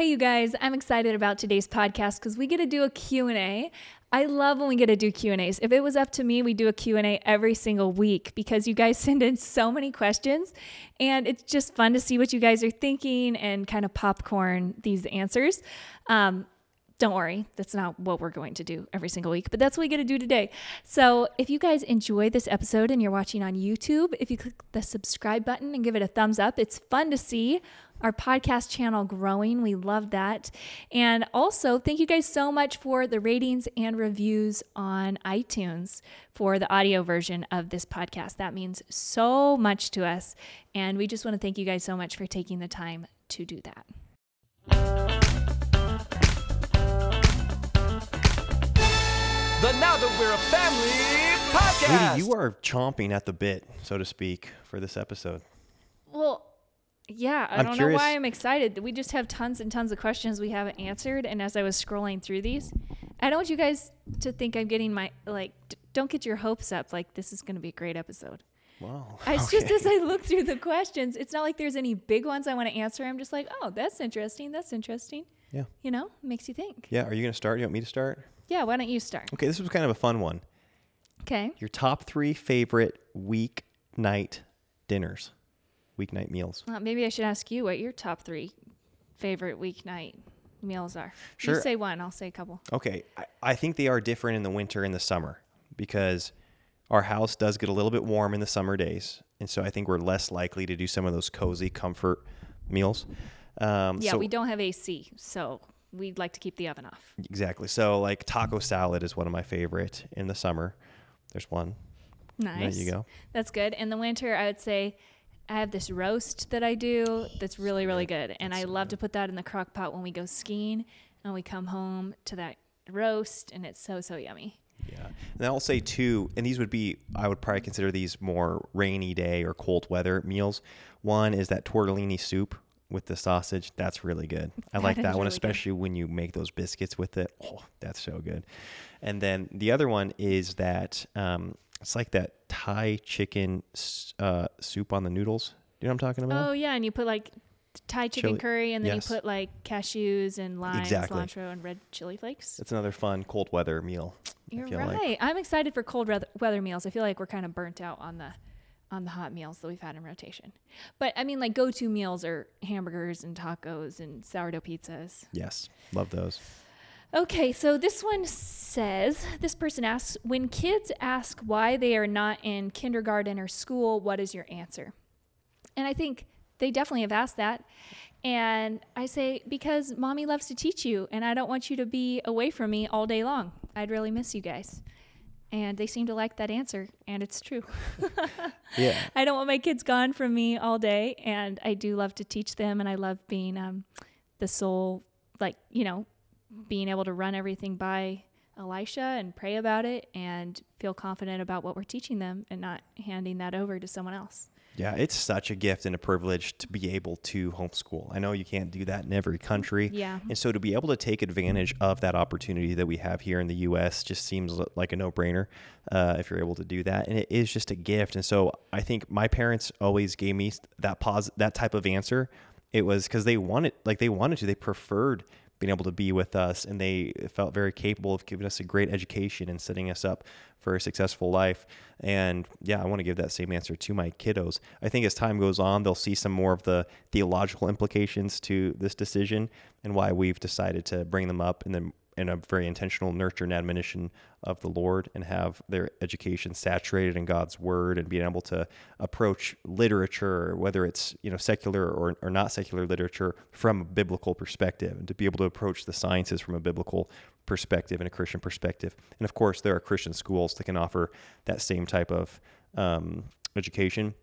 Hey you guys, I'm excited about today's podcast cuz we get to do a Q&A. I love when we get to do Q&As. If it was up to me, we do a Q&A every single week because you guys send in so many questions and it's just fun to see what you guys are thinking and kind of popcorn these answers. Um, don't worry, that's not what we're going to do every single week, but that's what we get to do today. So, if you guys enjoy this episode and you're watching on YouTube, if you click the subscribe button and give it a thumbs up, it's fun to see our podcast channel growing. We love that. And also, thank you guys so much for the ratings and reviews on iTunes for the audio version of this podcast. That means so much to us. And we just want to thank you guys so much for taking the time to do that. The Now That We're a Family podcast. Katie, you are chomping at the bit, so to speak, for this episode. Well, yeah, I I'm don't curious- know why I'm excited. We just have tons and tons of questions we haven't answered. And as I was scrolling through these, I don't want you guys to think I'm getting my, like, d- don't get your hopes up. Like, this is going to be a great episode. Wow. It's just as I look through the questions, it's not like there's any big ones I want to answer. I'm just like, oh, that's interesting. That's interesting. Yeah. You know, makes you think. Yeah. Are you going to start? You want me to start? Yeah, why don't you start? Okay. This was kind of a fun one. Okay. Your top three favorite weeknight dinners, weeknight meals. Uh, maybe I should ask you what your top three favorite weeknight meals are. Sure. You say one, I'll say a couple. Okay. I, I think they are different in the winter and the summer because our house does get a little bit warm in the summer days. And so I think we're less likely to do some of those cozy comfort meals. Um, Yeah, so- we don't have AC, so we'd like to keep the oven off. Exactly. So like taco salad is one of my favorite in the summer. There's one. Nice. There you go. That's good. In the winter, I would say I have this roast that I do that's really, really good. And I love to put that in the crock pot when we go skiing and we come home to that roast, and it's so, so yummy. Yeah. And I'll say two, and these would be, I would probably consider these more rainy day or cold weather meals. One is that tortellini soup with the sausage. That's really good. I That like that one, really good. especially when you make those biscuits with it. Oh, that's so good. And then the other one is that um, it's like that Thai chicken uh, soup on the noodles. Do you know what I'm talking about? Oh, yeah. And you put like Thai chicken Chili- curry, and then yes. you put like cashews and lime, Exactly. cilantro, and red chili flakes. It's another fun cold weather meal. You're right. like. I'm excited for cold weather, weather meals. I feel like we're kind of burnt out on the on the hot meals that we've had in rotation. But I mean, like go-to meals are hamburgers and tacos and sourdough pizzas. Yes. Love those. Okay, so this one says this person asks when kids ask why they are not in kindergarten or school, what is your answer? And I think they definitely have asked that. And I say, because mommy loves to teach you, and I don't want you to be away from me all day long. I'd really miss you guys. And they seem to like that answer, and it's true. Yeah. I don't want my kids gone from me all day, and I do love to teach them, and I love being um, the sole, like you know, being able to run everything by Elisha and pray about it, and feel confident about what we're teaching them, and not handing that over to someone else. Yeah, it's such a gift and a privilege to be able to homeschool. I know you can't do that in every country. Yeah. And so to be able to take advantage of that opportunity that we have here in the U.S. just seems like a no brainer uh, if you're able to do that. And it is just a gift. And so I think my parents always gave me that pos- that type of answer. It was because they wanted, like they wanted to, they preferred being able to be with us and they felt very capable of giving us a great education and setting us up for a successful life. And yeah i want to give that same answer to my kiddos. I think as time goes on they'll see some more of the theological implications to this decision and why we've decided to bring them up in the in a very intentional nurture and admonition of the Lord and have their education saturated in God's word and being able to approach literature, whether it's you know secular or, or not secular literature, from a biblical perspective, and to be able to approach the sciences from a biblical perspective and a Christian perspective. And of course, there are Christian schools that can offer that same type of um, education,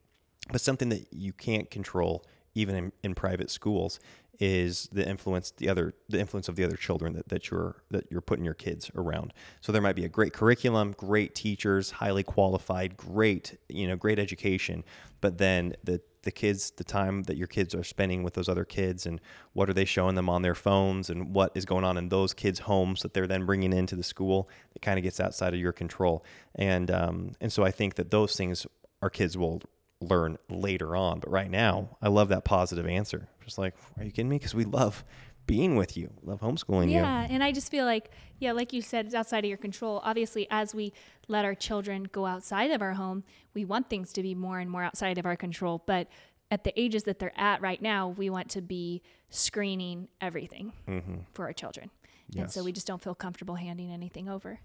but something that you can't control even in, in private schools is the influence the other the influence of the other children that, that you're that you're putting your kids around so there might be a great curriculum great teachers highly qualified great you know great education but then the the kids the time that your kids are spending with those other kids and what are they showing them on their phones and what is going on in those kids homes that they're then bringing into the school it kind of gets outside of your control and um, and so i think that those things our kids will learn later on. But right now, I love that positive answer. Just like, are you kidding me? Because we love being with you, love homeschooling you. Yeah, and I just feel like, yeah, like you said, it's outside of your control. Obviously, as we let our children go outside of our home, we want things to be more and more outside of our control. But at the ages that they're at right now, we want to be screening everything mm-hmm. for our children. And so we just don't feel comfortable handing anything over.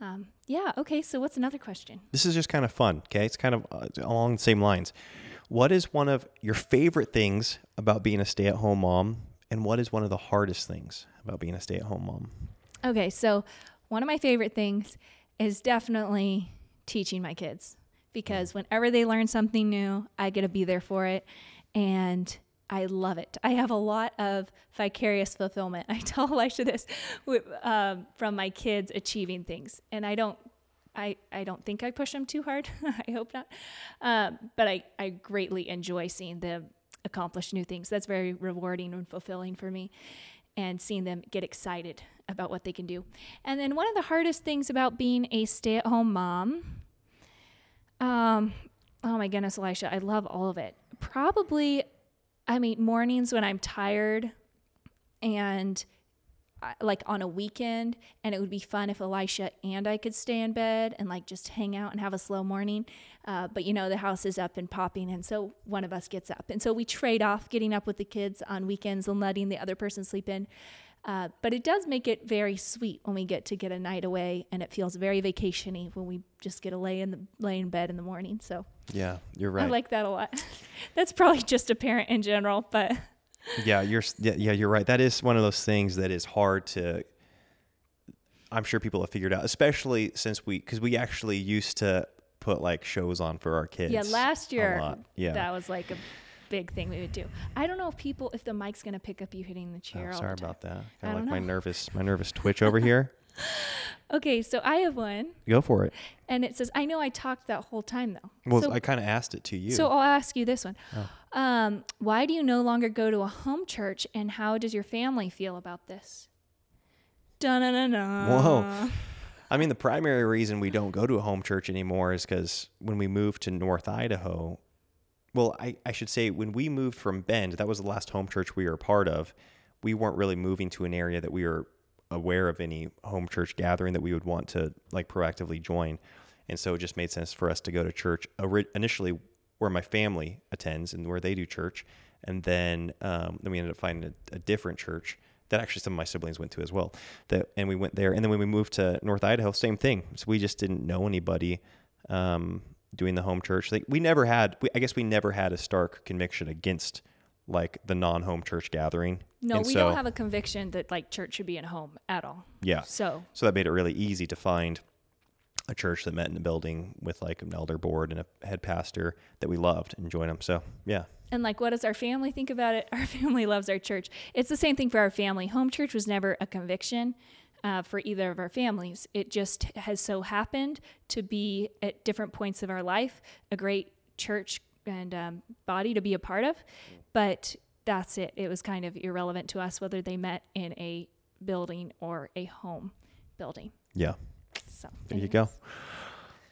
Um, yeah, okay, so what's another question? This is just kind of fun. Okay, it's kind of uh, along the same lines. What is one of your favorite things about being a stay-at-home mom, and what is one of the hardest things about being a stay-at-home mom? Okay, so one of my favorite things is definitely teaching my kids because whenever they learn something new, I get to be there for it. And I love it. I have a lot of vicarious fulfillment. I tell Elisha this with, um, from my kids achieving things, and I don't. I, I don't think I push them too hard. I hope not. Um, but I, I greatly enjoy seeing them accomplish new things. That's very rewarding and fulfilling for me and seeing them get excited about what they can do. And then one of the hardest things about being a stay at home mom, um, oh my goodness, Elisha, I love all of it. Probably, I mean, mornings when I'm tired and uh, like on a weekend, and it would be fun if Elisha and I could stay in bed and like just hang out and have a slow morning. Uh, but you know, the house is up and popping, and so one of us gets up. And so we trade off getting up with the kids on weekends and letting the other person sleep in. Uh, but it does make it very sweet when we get to get a night away, and it feels very vacationy when we just get to lay in the lay in bed in the morning. So Yeah, you're right. I like that a lot. That's probably just a parent in general, but yeah, you're yeah, yeah, you're right. That is one of those things that is hard to. I'm sure people have figured out, especially since we because we actually used to put like shows on for our kids. yeah, last year. Yeah. that was like a big thing we would do. I don't know if people if the mic's gonna pick up you hitting the Oh, chair. all sorry about that. I Kind of don't like my nervous my nervous twitch over here. Okay, so I have one, Go for it. and it says, "I know I talked that whole time though." Well, so, I kind of asked it to you. so I'll ask you this one: Oh. um, Why do you no longer go to a home church, and how does your family feel about this? Dun dun dun Whoa. I mean, the primary reason we don't go to a home church anymore is because when we moved to North Idaho, well, I, I should say when we moved from Bend, that was the last home church we were a part of. We weren't really moving to an area that we were aware of any home church gathering that we would want to like proactively join. And so it just made sense for us to go to church initially where my family attends and where they do church. And then, um, then we ended up finding a, a different church that actually some of my siblings went to as well. That and we went there. And then when we moved to North Idaho, same thing. So we just didn't know anybody um, doing the home church. Like we never had. We, I guess we never had a stark conviction against like the non-home church gathering. No, And we so- don't have a conviction that like church should be in home at all. Yeah. So So that made it really easy to find a church that met in a building with like an elder board and a head pastor that we loved and joined them. So yeah, And like, what does our family think about it? Our family loves our church. It's the same thing for our family. Home church was never a conviction uh, for either of our families. It just has so happened to be at different points of our life a great church and um, body to be a part of. But that's it. It was kind of irrelevant to us whether they met in a building or a home building. yeah. So There you go.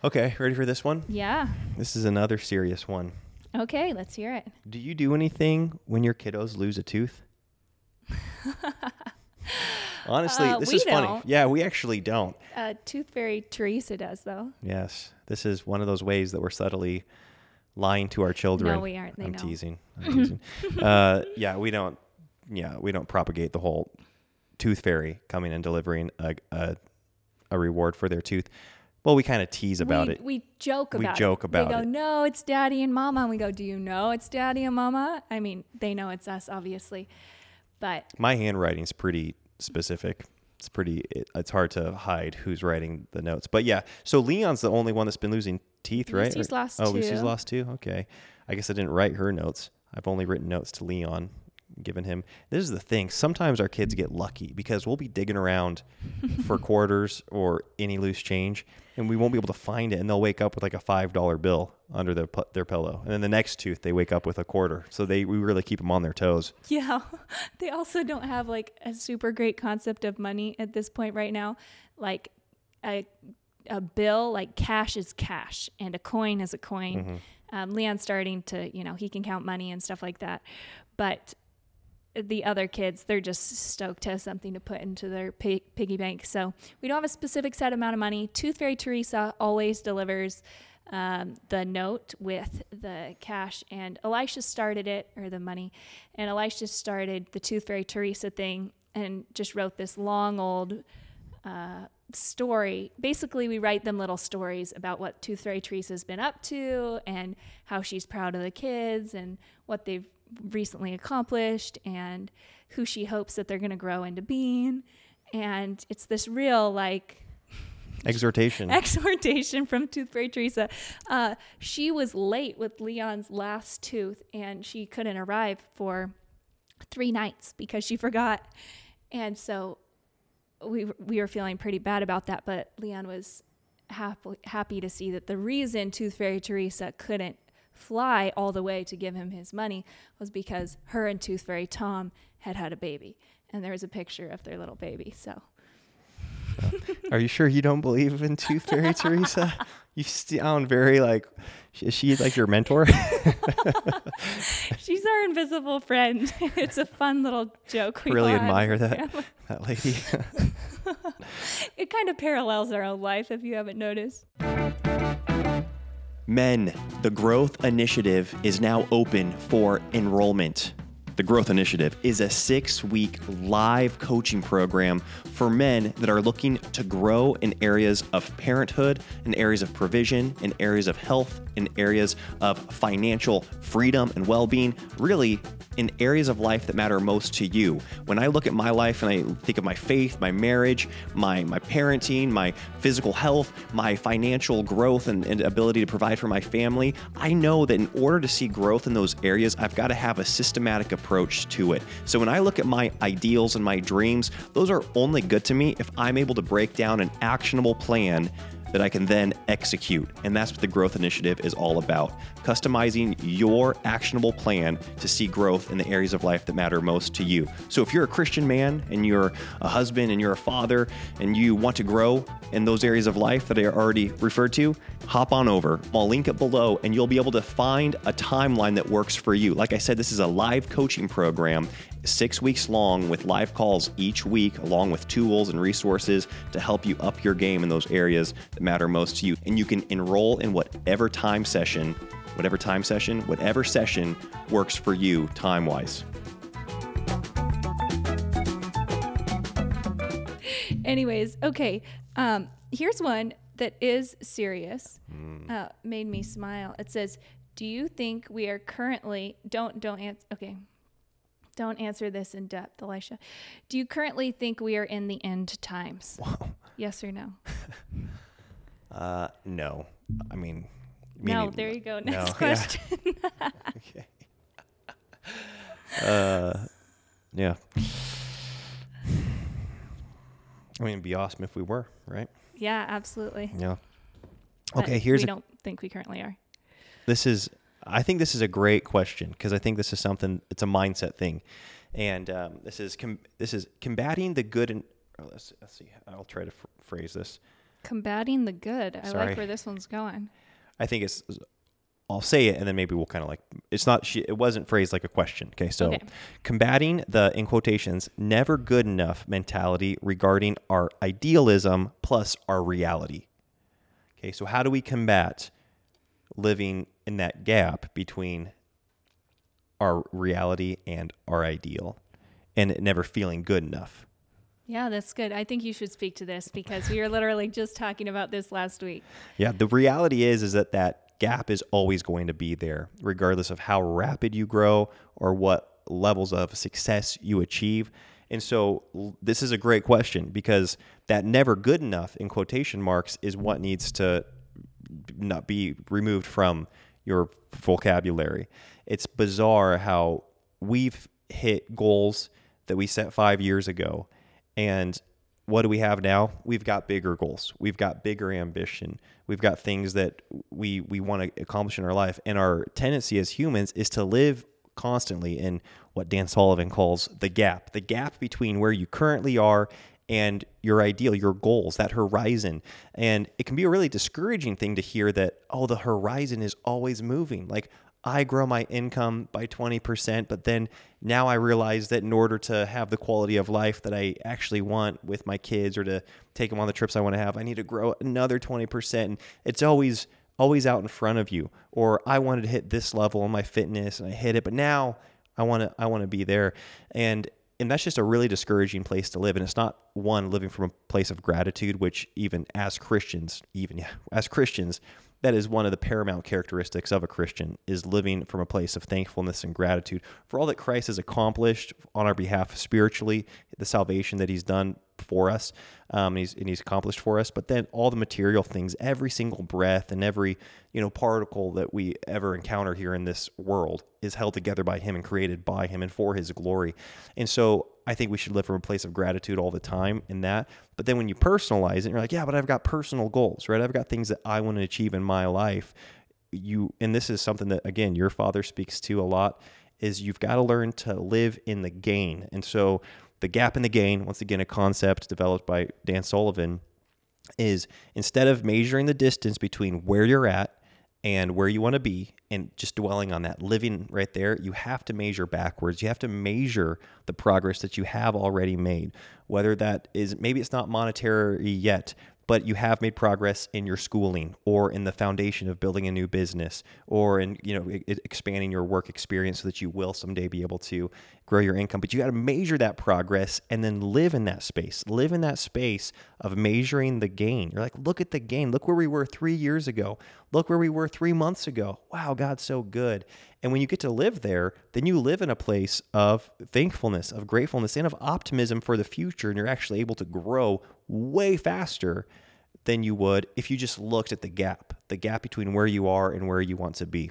Okay, ready for this one? Yeah. This is another serious one. Okay, let's hear it. Do you do anything when your kiddos lose a tooth? Honestly, Uh, this is funny. don't. Yeah, we actually don't. Uh, Tooth Fairy Teresa does, though. Yes, this is one of those ways that we're subtly lying to our children. No, we aren't. They I'm know. teasing. I'm teasing. uh, yeah, we don't. Yeah, we don't propagate the whole tooth fairy coming and delivering a a, a reward for their tooth. Well, we kind of tease about we, it. We joke about it. We joke about joke it. about They go, it. no, it's daddy and mama. And we go, do you know it's daddy and mama? I mean, they know it's us, obviously. But My handwriting's pretty specific. It's pretty. It, it's hard to hide who's writing the notes. But yeah, so Leon's the only one that's been losing teeth, right? Lucy's Or- lost oh, Lucy's lost two. Okay, I guess I didn't write her notes. I've only written notes to Leon, given him. This is the thing. Sometimes our kids get lucky because we'll be digging around for quarters or any loose change, and we won't be able to find it. And they'll wake up with like a five dollar bill under their their pillow, and then the next tooth they wake up with a quarter. So they we really keep them on their toes. yeah, they also don't have like a super great concept of money at this point right now. Like a, a bill, like cash is cash and a coin is a coin. Um, Leon's starting to, you know, he can count money and stuff like that. But the other kids, they're just stoked to have something to put into their pig, piggy bank. So we don't have a specific set amount of money. Tooth Fairy Teresa always delivers um, the note with the cash, and Elisha started it, or the money, and Elisha started the Tooth Fairy Teresa thing and just wrote this long old uh, story. Basically, we write them little stories about what Tooth Fairy Teresa's been up to and how she's proud of the kids and what they've recently accomplished and who she hopes that they're going to grow into being. And it's this real, like, Exhortation. exhortation from Tooth Fairy Teresa. Uh, she was late with Leon's last tooth and she couldn't arrive for three nights because she forgot. And so we, we were feeling pretty bad about that, but Leon was happy, happy to see that the reason Tooth Fairy Teresa couldn't fly all the way to give him his money was because her and Tooth Fairy Tom had had a baby. And there was a picture of their little baby. So Are you sure you don't believe in Tooth Fairy Teresa? You sound very like, is she like your mentor? She's our invisible friend. it's a fun little joke. We really all admire that that lady. It kind of parallels our own life, if you haven't noticed. Men, the Growth Initiative is now open for enrollment. The Growth Initiative is a six week live coaching program for men that are looking to grow in areas of parenthood, in areas of provision, in areas of health, in areas of financial freedom and well being, really in areas of life that matter most to you. When I look at my life and I think of my faith, my marriage, my, my parenting, my physical health, my financial growth and, and ability to provide for my family, I know that in order to see growth in those areas, I've got to have a systematic approach to it. So when I look at my ideals and my dreams, those are only good to me if I'm able to break down an actionable plan that I can then execute. And that's what the Growth Initiative is all about customizing your actionable plan to see growth in the areas of life that matter most to you. So if you're a Christian man and you're a husband and you're a father and you want to grow in those areas of life that I already referred to, hop on over. I'll link it below and you'll be able to find a timeline that works for you. Like I said, this is a live coaching program six weeks long with live calls each week, along with tools and resources to help you up your game in those areas that matter most to you. And you can enroll in whatever time session, whatever time session, whatever session works for you time wise. Anyways, okay. Um, here's one that is serious. Uh, made me smile. It says, "Do you think we are currently don't don't answer okay." Don't answer this in depth, Elisha. Do you currently think we are in the end times? Yes or no? Uh, no. I mean, no, there you go. no, Next yeah. question. Okay. Uh, yeah. I mean, it'd be awesome if we were, right? yeah, absolutely. Yeah. But Okay, here's we a, don't think we currently are. this is I think this is a great question because I think this is something it's a mindset thing, and um, this is com- this is combating the good and oh, let's, let's see I'll try to ph phrase this. Combating the good. I Sorry. like where this one's going. I think it's I'll say it and then maybe we'll kind of like it's not she it wasn't phrased like a question. Okay, so Okay. combating the in quotations never good enough mentality regarding our idealism plus our reality. Okay, so how do we combat living in that gap between our reality and our ideal and it never feeling good enough? Yeah, that's good. I think you should speak to this because we were literally just talking about this last week. Yeah, the reality is is that that gap is always going to be there regardless of how rapid you grow or what levels of success you achieve. And so this is a great question because that never good enough in quotation marks is what needs to not be removed from your vocabulary. It's bizarre how we've hit goals that we set 5 years ago and what do we have now? We've got bigger goals. We've got bigger ambition. We've got things that we we want to accomplish in our life. And our tendency as humans is to live constantly in what Dan Sullivan calls the gap, the gap between where you currently are and your ideal, your goals, that horizon. And it can be a really discouraging thing to hear that, oh, the horizon is always moving. Like, I grow my income by 20%, but then now I realize that in order to have the quality of life that I actually want with my kids or to take them on the trips I want to have, I need to grow another 20%. And it's always always out in front of you. Or I wanted to hit this level on my fitness and I hit it, but now I want to I want to be there. And and that's just a really discouraging place to live and it's not one living from a place of gratitude which even as christians even yeah, as christians that is one of the paramount characteristics of a Christian is living from a place of thankfulness and gratitude for all that Christ has accomplished on our behalf spiritually, the salvation that He's done for us, um, and, he's, and He's accomplished for us. But then all the material things, every single breath and every you know particle that we ever encounter here in this world is held together by Him and created by Him and for His glory. And so I think we should live from a place of gratitude all the time in that. But then when you personalize it, you're like, yeah, but I've got personal goals, right? I've got things that I want to achieve in my life. You and this is something that again your father speaks to a lot is you've got to learn to live in the gain. And so the gap in the gain, once again, a concept developed by Dan Sullivan, is instead of measuring the distance between where you're at and where you want to be and just dwelling on that living right there you have to measure backwards. You have to measure the progress that you have already made. Whether that is maybe it's not monetary yet but you have made progress in your schooling or in the foundation of building a new business or in you know expanding your work experience so that you will someday be able to grow your income. But you got to measure that progress and then live in that space. Live in that space of measuring the gain. You're like look at the gain. Look where we were 3 years ago. Look where we were 3 months ago. Wow god's so good. And when you get to live there then you live in a place of thankfulness of gratefulness and of optimism for the future and you're actually able to grow way faster than you would if you just looked at the gap, the gap between where you are and where you want to be.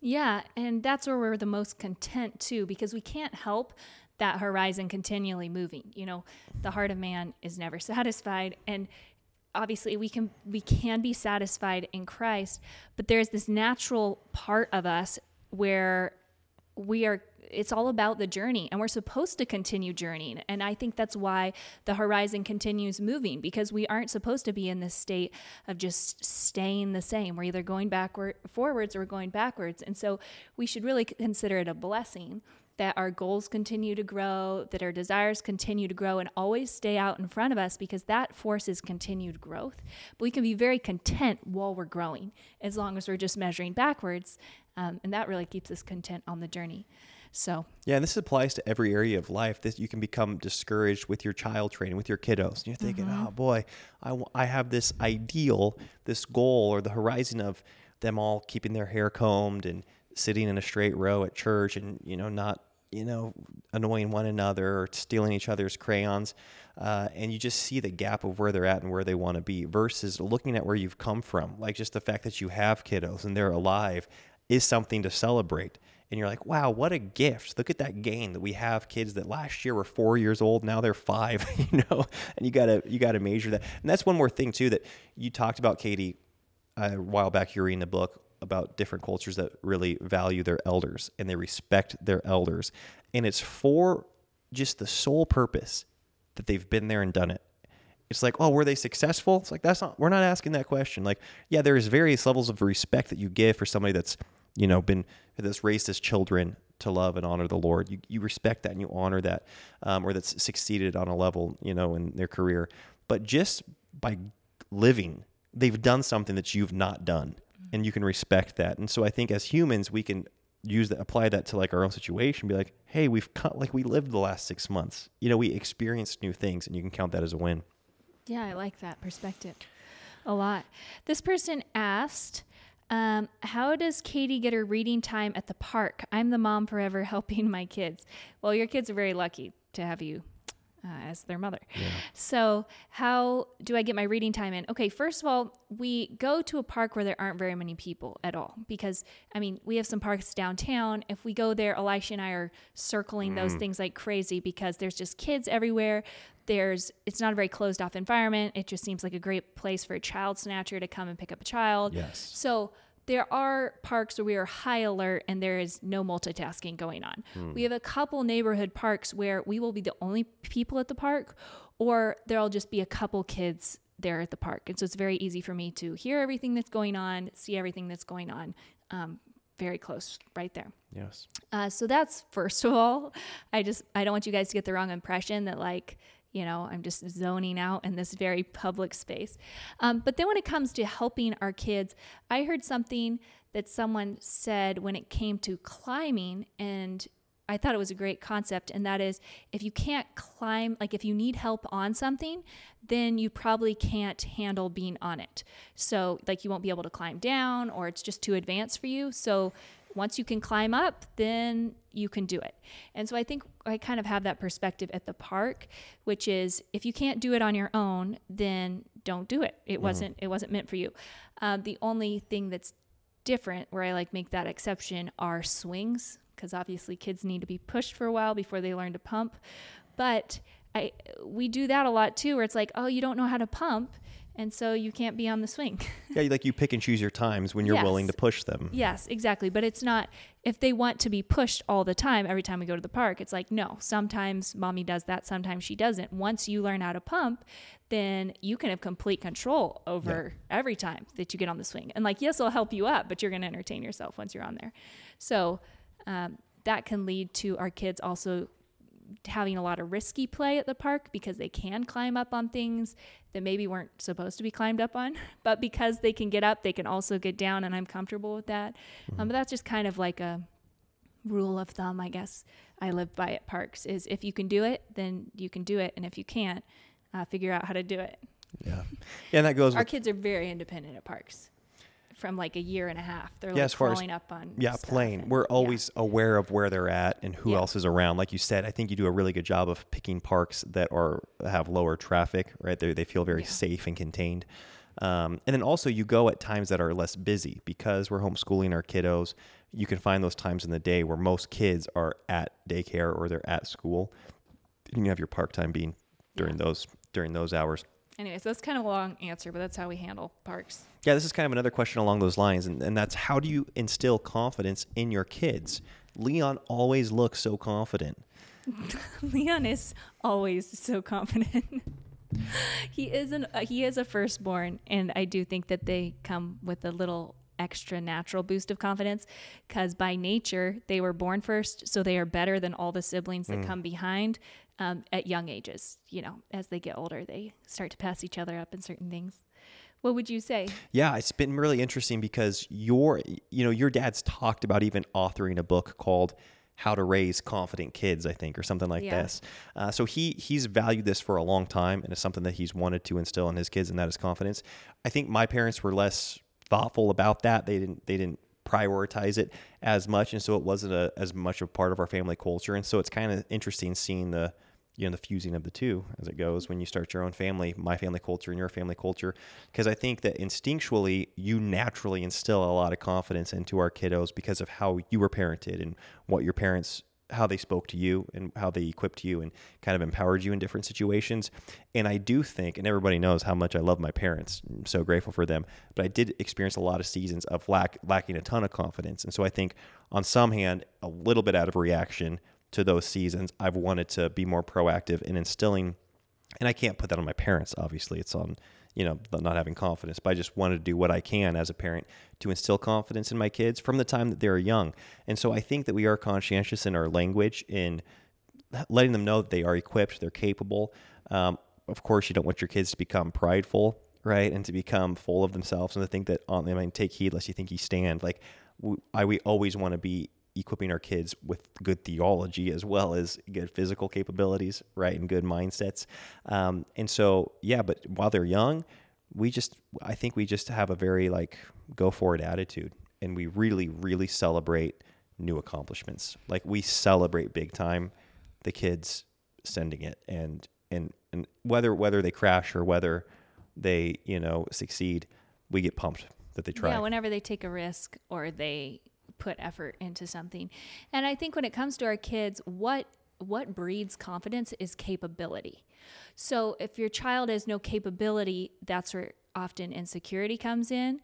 Yeah, and that's where we're the most content too, because we can't help that horizon continually moving. You know, the heart of man is never satisfied, and obviously we can we can be satisfied in Christ, but there's this natural part of us where we are it's all about the journey and we're supposed to continue journeying. And i think that's why the horizon continues moving because we aren't supposed to be in this state of just staying the same. We're either going backward forwards or going backwards. And so we should really consider it a blessing that our goals continue to grow, that our desires continue to grow and always stay out in front of us because that forces continued growth. But we can be very content while we're growing as long as we're just measuring backwards. Um, and that really keeps us content on the journey. So yeah, and this applies to every area of life. That you can become discouraged with your child training, with your kiddos. And you're thinking, mm-hmm. oh boy, I, I have this ideal, this goal, or the horizon of them all keeping their hair combed and sitting in a straight row at church, and you know not you know annoying one another or stealing each other's crayons. Uh, and you just see the gap of where they're at and where they want to be versus looking at where you've come from. Like just the fact that you have kiddos and they're alive is something to celebrate and you're like, wow, what a gift. Look at that gain that we have kids that last year were four years old, now they're five, you know, and you gotta you gotta measure that. And that's one more thing too that you talked about, Katie, a while back. You're reading the book about different cultures that really value their elders and they respect their elders, and it's for just the sole purpose that they've been there and done it. It's like, oh, were they successful? It's like that's not. We're not asking that question. Like, yeah, there's various levels of respect that you give for somebody that's you know, been that's raised as children to love and honor the Lord. You, you respect that and you honor that, um, or that's succeeded on a level, you know, in their career. But just by living, they've done something that you've not done, and you can respect that. And so I think as humans, we can use that, apply that to like our own situation. Be like, hey, we've cut, like we lived the last six months. You know, we experienced new things, and you can count that as a win. Yeah, I like that perspective a lot. This person asked um, how does Katie get her reading time at the park? I'm the mom forever helping my kids. Well, your kids are very lucky to have you uh, as their mother. Yeah. So, how do I get my reading time in? Okay, first of all, we go to a park where there aren't very many people at all because, I mean, we have some parks downtown. If we go there, Elisha and I are circling mm. those things like crazy because there's just kids everywhere there's it's not a very closed off environment it just seems like a great place for a child snatcher to come and pick up a child yes so there are parks where we are high alert and there is no multitasking going on. Hmm. We have a couple neighborhood parks where we will be the only people at the park, or there'll just be a couple kids there at the park. And so it's very easy for me to hear everything that's going on, see everything that's going on. Um, very close right there. Yes. Uh, so that's first of all. I just I don't want you guys to get the wrong impression that like you know I'm just zoning out in this very public space. Um, but then when it comes to helping our kids, I heard something that someone said when it came to climbing and I thought it was a great concept, and that is if you can't climb, like if you need help on something, then you probably can't handle being on it. So, like, you won't be able to climb down, or it's just too advanced for you. So, once you can climb up, then you can do it. And so, I think I kind of have that perspective at the park, which is if you can't do it on your own, then don't do it. It wasn't it wasn't meant for you. Um, the only thing that's different where I like make that exception are swings because obviously kids need to be pushed for a while before they learn to pump. But I we do that a lot too where it's like, "Oh, you don't know how to pump." And so you can't be on the swing. Yeah, like you pick and choose your times when you're willing to push them. yes, exactly. But it's not if they want to be pushed all the time every time we go to the park. It's like, no, sometimes mommy does that, sometimes she doesn't. Once you learn how to pump, then you can have complete control over every time that you get on the swing. And like, yes, it'll help you up, but you're going to entertain yourself once you're on there. So um, that can lead to our kids also having a lot of risky play at the park because they can climb up on things that maybe weren't supposed to be climbed up on. But because they can get up, they can also get down, and I'm comfortable with that. Um, but that's just kind of like a rule of thumb, I guess. I live by at parks is if you can do it, then you can do it, and if you can't, uh, figure out how to do it. Yeah. Yeah, and that goes Our kids are very independent at parks. From like a year and a half, they're Yeah, like as far as- up on. yeah, and- We're yeah. always aware of where they're at and who Yeah. else is around. Like you said, I think you do a really good job of picking parks that are have lower traffic, right? They they feel very Yeah. safe and contained. Um, and then also you go at times that are less busy because we're homeschooling our kiddos. You can find those times in the day where most kids are at daycare or they're at school. And you have your park time being during those during those hours. Anyways, that's kind of a long answer, but that's how we handle parks. Yeah, this is kind of another question along those lines, and, and that's how do you instill confidence in your kids? Leon always looks so confident. Leon is always so confident. he is an uh, he is a firstborn, and I do think that they come with a little extra natural boost of confidence because by nature they were born first, so they are better than all the siblings that come behind um, at young ages. You know, as they get older, they start to pass each other up in certain things. What would you say? Yeah, it's been really interesting because your you know your dad's talked about even authoring a book called How to Raise Confident Kids, I think, or something like Yeah. this. Uh, so he he's valued this for a long time, and it's something that he's wanted to instill in his kids, and that is confidence. I think my parents were less thoughtful about that. They didn't they didn't prioritize it as much, and so it wasn't a, as much a part of our family culture. And so it's kind of interesting seeing the you know the fusing of the two as it goes when you start your own family my family culture and your family culture because i think that instinctually you naturally instill a lot of confidence into our kiddos because of how you were parented and what your parents how they spoke to you and how they equipped you and kind of empowered you in different situations and i do think and everybody knows how much i love my parents i'm so grateful for them but i did experience a lot of seasons of lack lacking a ton of confidence and so i think on some hand a little bit out of reaction to those seasons, I've wanted to be more proactive in instilling, and I can't put that on my parents, obviously. It's on, you know, not having confidence, but I just wanted to do what I can as a parent to instill confidence in my kids from the time that they're young. And so I think that we are conscientious in our language in letting them know that they are equipped, they're capable. Um, of course, you don't want your kids to become prideful, right, and to become full of themselves and to think that on them, I mean, take heed lest you think you stand. Like, we, I, we always want to be equipping our kids with good theology as well as good physical capabilities, right, and good mindsets. Um, and so, yeah, but while they're young, we just, I think we just have a very like go for it attitude, and we really, really celebrate new accomplishments. Like we celebrate big time the kids sending it, and and and whether whether they crash or whether they you know succeed, we get pumped that they try. Yeah, whenever they take a risk or they put effort into something. And I think when it comes to our kids, what what breeds confidence is capability. So if your child has no capability, that's where often insecurity comes in.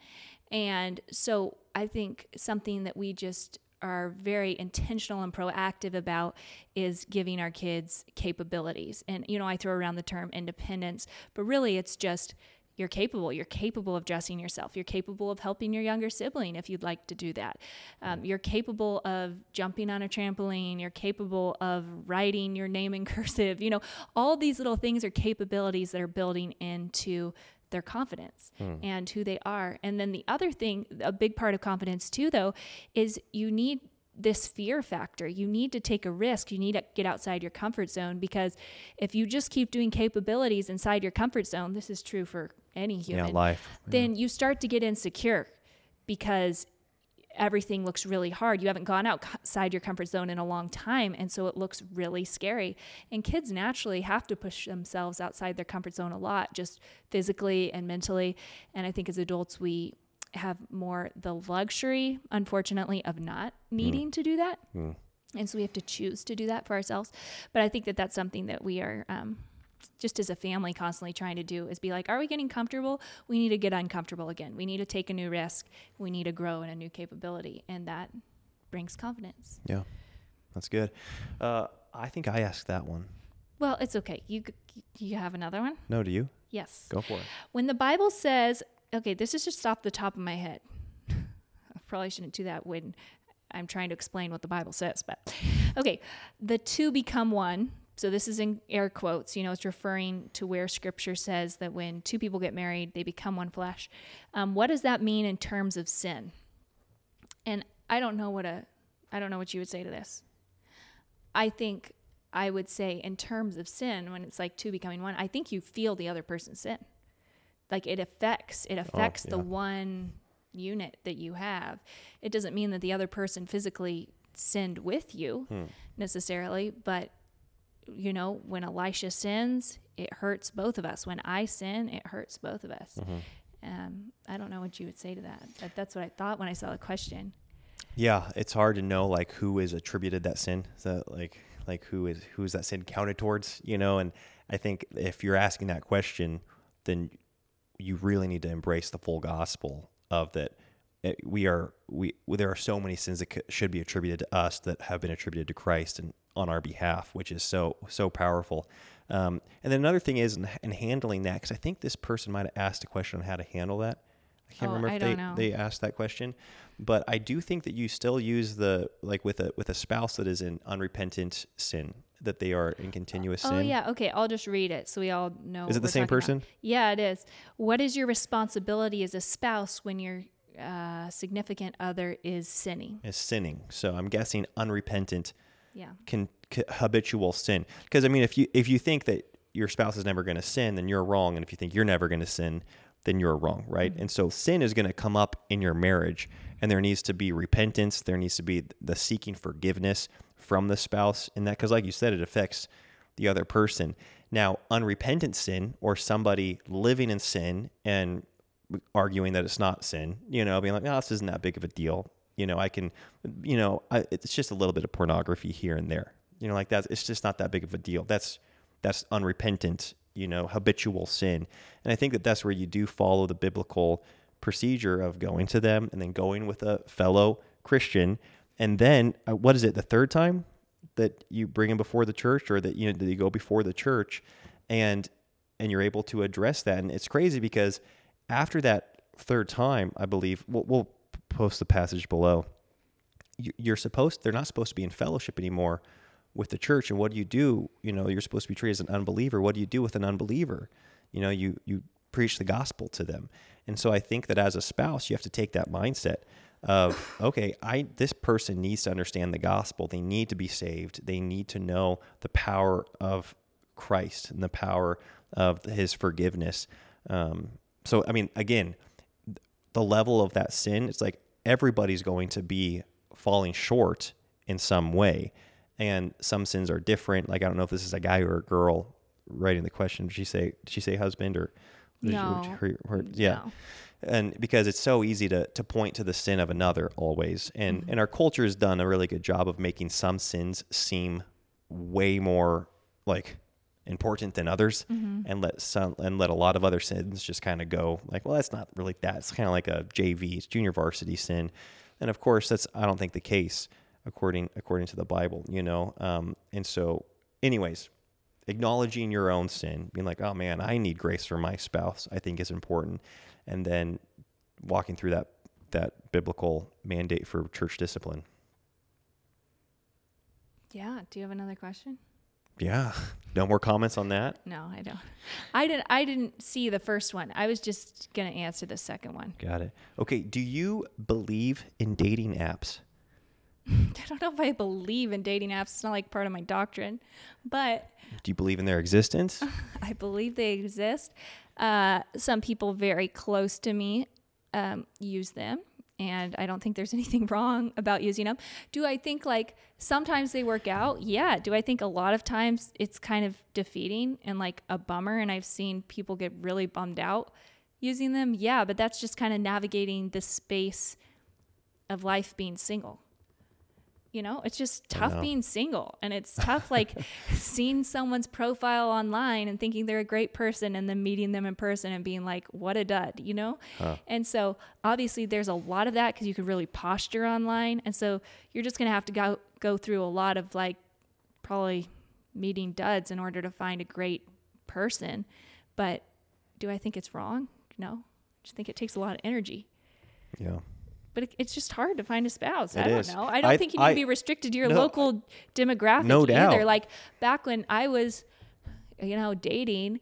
And so I think something that we just are very intentional and proactive about is giving our kids capabilities. And you know, I throw around the term independence, but really it's just you're capable. You're capable of dressing yourself. You're capable of helping your younger sibling if you'd like to do that. Um, you're capable of jumping on a trampoline. You're capable of writing your name in cursive. You know, all these little things are capabilities that are building into their confidence and who they are. And then the other thing, a big part of confidence too, though, is you need this fear factor. You need to take a risk. You need to get outside your comfort zone because if you just keep doing capabilities inside your comfort zone, this is true for any human. Yeah, life. Then you start to get insecure because everything looks really hard. You haven't gone outside your comfort zone in a long time. And so it looks really scary. And kids naturally have to push themselves outside their comfort zone a lot, just physically and mentally. And I think as adults, we have more the luxury, unfortunately, of not needing to do that. And so we have to choose to do that for ourselves. But I think that that's something that we are. Um, just as a family constantly trying to do is be like are we getting comfortable we need to get uncomfortable again we need to take a new risk we need to grow in a new capability and that brings confidence Yeah, that's good. Uh, I think I asked that one. well it's okay you you have another one No, do you? yes Go for it. when the bible says okay this is just off the top of my head. I probably shouldn't do that when i'm trying to explain what the bible says but okay. The two become one. So this is in air quotes you know it's referring to where scripture says that when two people get married they become one flesh. Um, what does that mean in terms of sin? And i don't know what a i don't know what you would say to this. I think i would say in terms of sin when it's like two becoming one i think you feel the other person's sin like it affects it affects the yeah. one unit that you have it doesn't mean that the other person physically sinned with you necessarily but you know when elisha sins it hurts both of us when i sin it hurts both of us um, i don't know what you would say to that but that's what i thought when i saw the question Yeah, it's hard to know like who is attributed that sin. So like like who is who is that sin counted towards, you know? And I think if you're asking that question, then you really need to embrace the full gospel of that it, we are we there are so many sins that c- should be attributed to us that have been attributed to Christ and on our behalf, which is so so powerful. Um, and then another thing is in, in handling that, because I think this person might have asked a question on how to handle that. I can't Oh, remember I if they, know. they asked that question, but I do think that you still use the like with a with a spouse that is in unrepentant sin that they are in continuous sin. Oh yeah, okay. I'll just read it so we all know. Is it the same talking about. person? Yeah, it is. What is your responsibility as a spouse when your uh, significant other is sinning? is sinning. So I'm guessing unrepentant, Yeah. con, c- habitual sin. Because I mean, if you if you think that your spouse is never going to sin, then you're wrong. And if you think you're never going to sin, then you're wrong, right? And so sin is going to come up in your marriage, and there needs to be repentance. There needs to be the seeking forgiveness from the spouse in that, because like you said, it affects the other person. Now, unrepentant sin or somebody living in sin and arguing that it's not sin, you know, being like, no, this isn't that big of a deal. You know, I can, you know, I, it's just a little bit of pornography here and there. You know, like that. It's just not that big of a deal. That's that's unrepentant. You know, habitual sin. And I think that that's where you do follow the biblical procedure of going to them and then going with a fellow Christian, and then uh, what is it? The third time that you bring him before the church, or that you know, that you go before the church, and and you're able to address that. And it's crazy because after that third time, I believe we'll, we'll post the passage below. You- You're supposed they're not supposed to be in fellowship anymore with the church. And what do you do? You know, you're supposed to be treated as an unbeliever. What do you do with an unbeliever? You know, you you preach the gospel to them. And so I think that as a spouse, you have to take that mindset of okay, I this person needs to understand the gospel. They need to be saved. They need to know the power of Christ and the power of His forgiveness. Um, so I mean, again, the level of that sin, it's like everybody's going to be falling short in some way. And some sins are different. Like I don't know if this is a guy or a girl writing the question. Did she say did she say husband or No. her- her- yeah. No. And because it's so easy to to point to the sin of another always. And and our culture has done a really good job of making some sins seem way more like important than others and let some and let a lot of other sins just kind of go like well that's not really that it's kind of like a JV it's junior varsity sin and of course that's I don't think the case according according to the Bible you know um, and so anyways acknowledging your own sin, being like, "Oh man, I need grace for my spouse." I think is important, and then walking through that that biblical mandate for church discipline. Yeah. Do you have another question? Yeah. No more comments on that. No, I don't. I didn't. I didn't see the first one. I was just gonna answer the second one. Got it. Okay. Do you believe in dating apps? I don't know if I believe in dating apps. It's not like part of my doctrine, but Do you believe in their existence? I believe they exist. Uh, some people very close to me um, use them, and I don't think there's anything wrong about using them. Do I think like sometimes they work out? Yeah. Do I think a lot of times it's kind of defeating and like a bummer, and I've seen people get really bummed out using them? Yeah, but that's just kind of navigating the space of life being single. You know, it's just tough being single. And it's tough, like, seeing someone's profile online and thinking they're a great person and then meeting them in person and being like, what a dud, you know? And so, obviously, there's a lot of that because you could really posture online. And so, you're just going to have to go, go through a lot of like probably meeting duds in order to find a great person. But do I think it's wrong? No. I just think it takes a lot of energy yeah. But it, it's just hard to find a spouse. It I don't is. know. I don't I- think you need I- to be restricted to your No, local demographic no either. doubt. Like back when I was, you know, dating,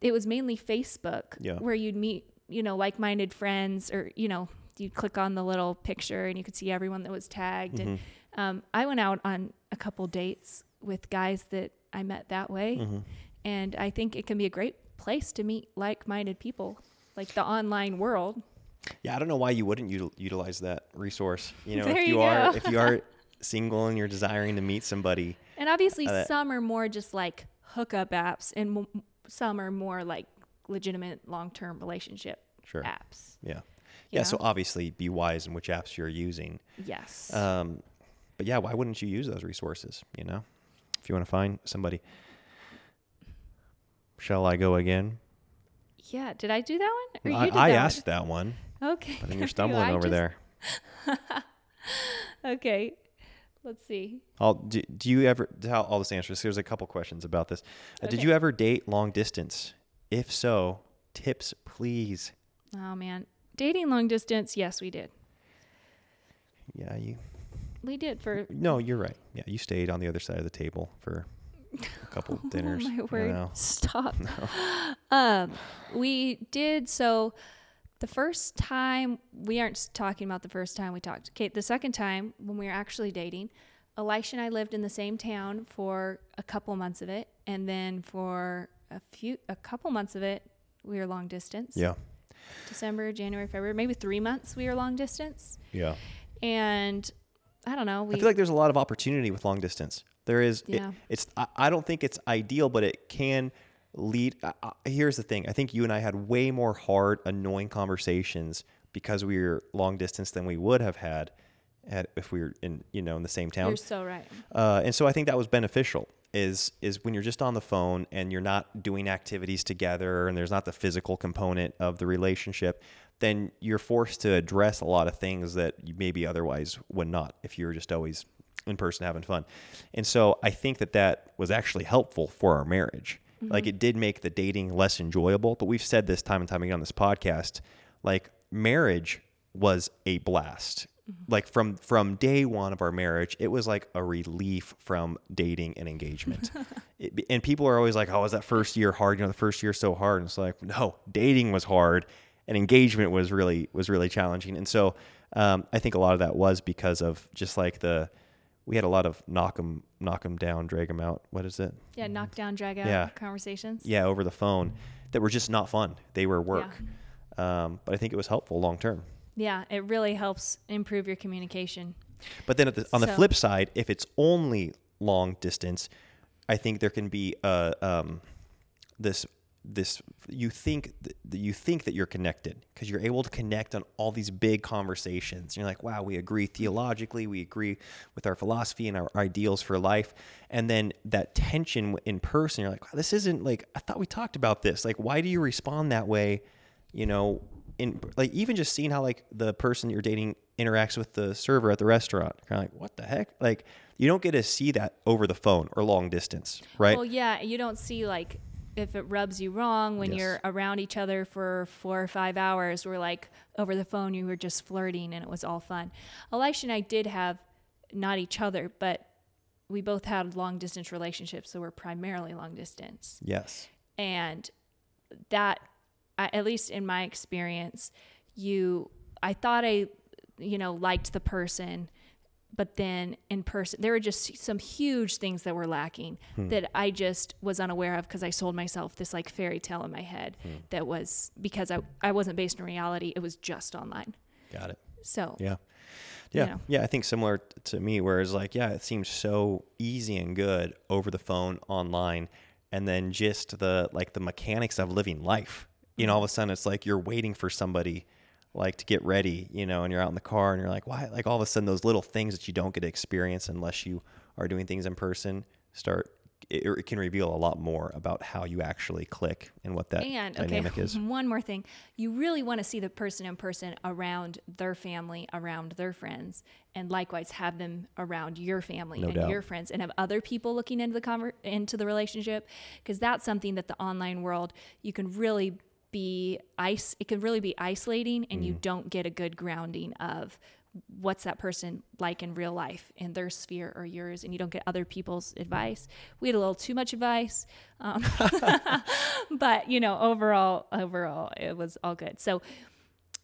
it was mainly Facebook Yeah. where you'd meet, you know, like-minded friends or, you know, you'd click on the little picture and you could see everyone that was tagged. And Mm-hmm. um, I went out on a couple dates with guys that I met that way. Mm-hmm. And I think it can be a great place to meet like-minded people, like the online world. Yeah, I don't know why you wouldn't util- utilize that resource. You know, There if you, you are if you are single and you're desiring to meet somebody, And obviously, Uh, some are more just like hookup apps, and m- some are more like legitimate long term relationship Sure. apps. yeah, yeah. So obviously, be wise in which apps you're using. Yes. Um, but yeah, why wouldn't you use those resources? You know, if you want to find somebody. Shall I go again? yeah. Did I do that one? Or I, you did I that asked that one. Okay. I think You- you're stumbling I over just- there. Okay. Let's see. I'll, do, do you ever? Just answer this. There's a couple questions about this. Uh, Did you ever date long distance? If so, tips please. Oh man, dating long distance. Yes, we did. Yeah, you. We did for. No, you're right. Yeah, you stayed on the other side of the table for a couple dinners. Oh my you word! know. Stop. Um, we did so. The first time we aren't talking about the first time we talked. Okay, the second time when we were actually dating, Elisha and I lived in the same town for a couple months of it, and then for a few, a couple months of it, we were long distance. Yeah, December, January, February, maybe three months we were long distance, yeah. and I don't know. We I feel like there's a lot of opportunity with long distance. There is. it- Yeah. it's. I, I don't think it's ideal, but it can lead. Uh, uh, here's the thing. I think you and I had way more hard, annoying conversations because we were long distance than we would have had, had if we were in you know in the same town. you're so right. Uh, and so I think that was beneficial. Is is when you're just on the phone and you're not doing activities together, and there's not the physical component of the relationship, then you're forced to address a lot of things that you maybe otherwise would not if you were just always in person having fun. And so I think that that was actually helpful for our marriage. Like it did make the dating less enjoyable. But we've said this time and time again on this podcast. Like marriage was a blast. Like from from day one of our marriage, it was like a relief from dating and engagement. it, and people are always like, "Oh, was that first year hard? You know, the first year so hard." And it's like, no, dating was hard, and engagement was really was really challenging. And so um, I think a lot of that was because of just like the we had a lot of knock them knock them down, drag them out. What is it? Yeah, knock down, drag out Yeah. conversations. Yeah, over the phone that were just not fun. They were work. Um, but I think it was helpful long term. Yeah, it really helps improve your communication. But then at the, on the flip side, if it's only long distance, I think there can be uh, um, this this you think th- that you think that you're connected because you're able to connect on all these big conversations. You're like, wow, we agree theologically, we agree with our philosophy and our ideals for life, and then that tension in person, you're like, wow, this isn't like I thought we talked about this. Like, why do you respond that way? You know, in like even just seeing how like the person you're dating interacts with the server at the restaurant, kind of like what the heck? Like you don't get to see that over the phone or long distance, right? Well, yeah, you don't see like if it rubs you wrong when Yes. you're around each other for four or five hours, we're like over the phone you were just flirting and it was all fun. Elisha and I did have not each other, but we both had long distance relationships, so we're primarily long distance. yes. and that at least in my experience you i thought i you know liked the person but then in person there were just some huge things that were lacking hmm. that i just was unaware of because i sold myself this like fairy tale in my head hmm. that was because I, I wasn't based in reality it was just online Got it. so Yeah. Yeah. know. Yeah. I think similar to me, whereas like, yeah, it seems so easy and good over the phone, online, and then just the like the mechanics of living life. You know, mm-hmm. all of a sudden it's like you're waiting for somebody like to get ready, you know, and you're out in the car and you're like, why? Like all of a sudden those little things that you don't get to experience unless you are doing things in person start. It, it can reveal a lot more about how you actually click and what that and dynamic okay, is. one more thing. You really want to see the person in person around their family, around their friends, and likewise have them around your family No and doubt. your friends, and have other people looking into the conver- into the relationship, because that's something that the online world you can really be ice. It can really be isolating, and Mm. you don't get a good grounding of what's that person like in real life in their sphere or yours and you don't get other people's advice we had a little too much advice um, but you know overall overall it was all good so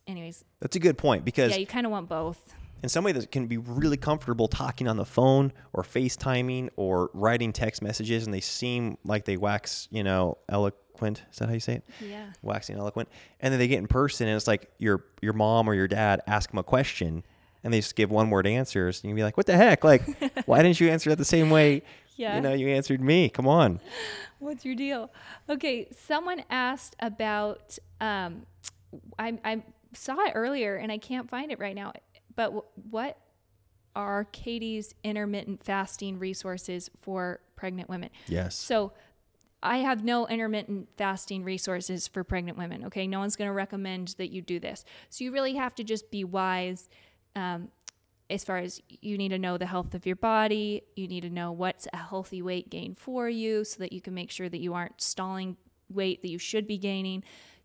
anyways That's a good point because yeah you kind of want both and somebody that can be really comfortable talking on the phone or FaceTiming or writing text messages and they seem like they wax, you know, eloquent. Is that how you say it? yeah Waxing eloquent. And then they get in person and it's like your your mom or your dad ask them a question and they just give one word answers and you can be like, What the heck? Like, why didn't you answer that the same way? Yeah. You know, you answered me. Come on. What's your deal? Okay, someone asked about. Um, I, I saw it earlier and I can't find it right now. But w- what are Katie's intermittent fasting resources for pregnant women? Yes. So I have no intermittent fasting resources for pregnant women. Okay, no one's going to recommend that you do this. So you really have to just be wise. Um, as far as you need to know the health of your body, you need to know what's a healthy weight gain for you so that you can make sure that you aren't stalling weight that you should be gaining.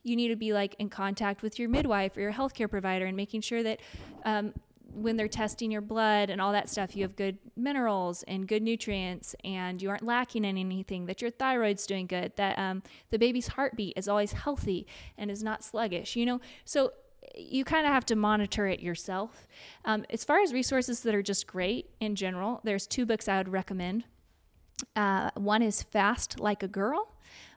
You need to be like in contact with your midwife or your healthcare provider and making sure that um, when they're testing your blood and all that stuff, you have good minerals and good nutrients and you aren't lacking in anything, that your thyroid's doing good, that um, the baby's heartbeat is always healthy and is not sluggish, you know? So you kind of have to monitor it yourself. Um, as far as resources that are just great in general, there's two books I would recommend. Uh, one is Fast Like a Girl.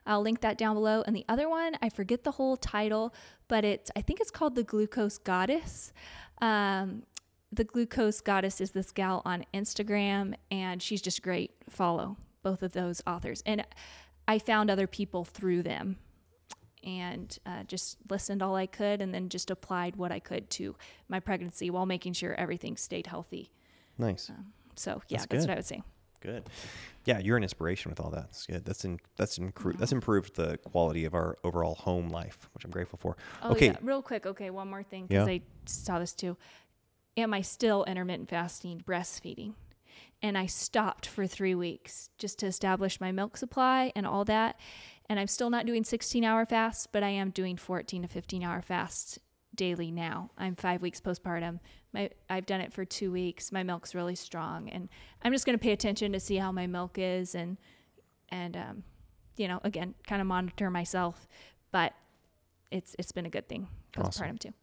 I'll link that down below. And the other one, I forget the whole title, but it's I think it's called The Glucose Goddess. Um, the Glucose Goddess is this gal on Instagram, and she's just great. Follow both of those authors. And I found other people through them and uh, just listened all I could and then just applied what I could to my pregnancy while making sure everything stayed healthy. Nice. So, yeah, That's that's, what I would say. Good. Yeah, you're an inspiration with all that. That's good. That's in, that's incre- that's improved the quality of our overall home life, which I'm grateful for. Oh, okay. yeah. Real quick. Okay. One more thing because Yeah. I saw this too. Am I still intermittent fasting breastfeeding? And I stopped for three weeks just to establish my milk supply and all that. And I'm still not doing 16 hour fasts, but I am doing 14 to 15 hour fasts daily now. I'm five weeks postpartum. My, I've done it for two weeks. My milk's really strong. And I'm just going to pay attention to see how my milk is and, and, um, you know, again, kind of monitor myself. But it's it's been a good thing postpartum Awesome. too.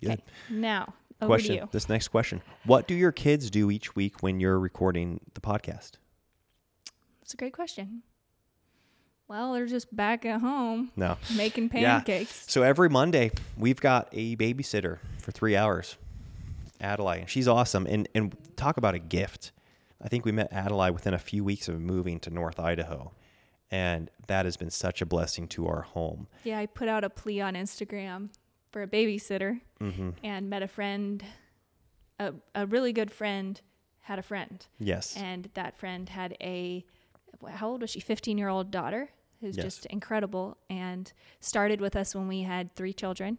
Good. Okay, now over question. to you. This next question. What do your kids do each week when you're recording the podcast? That's a great question. Well, they're just back at home No. making Yeah. pancakes. So every Monday we've got a babysitter for three hours, Adelaide, and she's awesome. And and talk about a gift. I think we met Adelaide within a few weeks of moving to North Idaho, and that has been such a blessing to our home. Yeah, I put out a plea on Instagram for a babysitter Mm-hmm. and met a friend, a, a really good friend had a friend. Yes. And that friend had a, how old was she? 15 year old daughter who's Yes. just incredible and started with us when we had three children.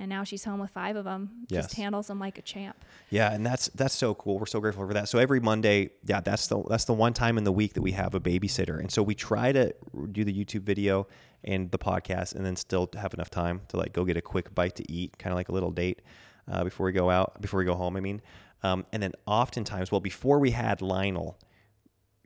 And now she's home with five of them. Mm-hmm. Yes. Just handles them like a champ. Yeah, and that's that's so cool. We're so grateful for that. So every Monday, yeah, that's the that's the one time in the week that we have a babysitter, and so we try to do the YouTube video and the podcast, and then still have enough time to like go get a quick bite to eat, kind of like a little date uh, before we go out, before we go home. I mean, um, and then oftentimes, well, before we had Lionel,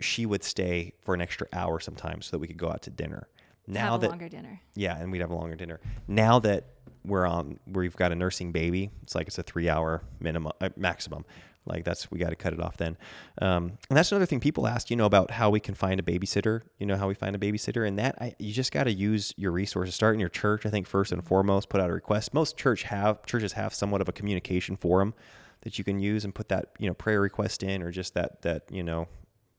she would stay for an extra hour sometimes so that we could go out to dinner. Now have a that longer dinner. yeah, and we'd have a longer dinner. Now that we're on, we've got a nursing baby. It's like it's a three-hour minimum, uh, maximum. Like that's we got to cut it off then. Um, and that's another thing people ask, you know, about how we can find a babysitter. You know, how we find a babysitter, and that I, you just got to use your resources. Start in your church, I think, first and foremost. Put out a request. Most church have churches have somewhat of a communication forum that you can use and put that you know prayer request in, or just that that you know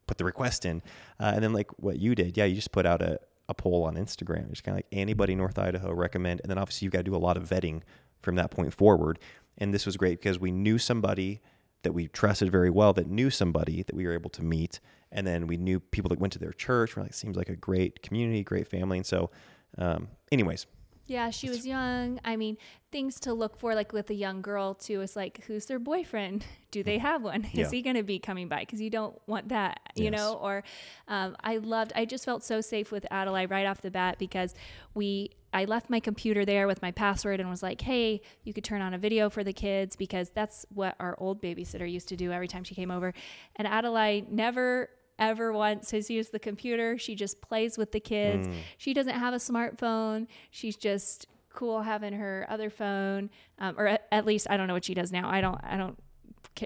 put the request in, uh, and then like what you did, yeah, you just put out a, a poll on Instagram, just kind of like anybody North Idaho recommend, and then obviously you've got to do a lot of vetting from that point forward. And this was great because we knew somebody that we trusted very well, that knew somebody that we were able to meet, and then we knew people that went to their church. We're like, seems like a great community, great family, and so, um, anyways, Yeah, she was young. I mean, things to look for, like with a young girl too, is like, who's their boyfriend? Do they have one? Is Yeah. he going to be coming by? Because you don't want that, you Yes. know. Or um, I loved. I just felt so safe with Adelaide right off the bat because we. I left my computer there with my password and was like, "Hey, you could turn on a video for the kids because that's what our old babysitter used to do every time she came over." And Adelaide never ever once has used the computer. She just plays with the kids. She doesn't have a smartphone. She's just cool having her other phone, um, or at, at least I don't know what she does now. I don't. I don't.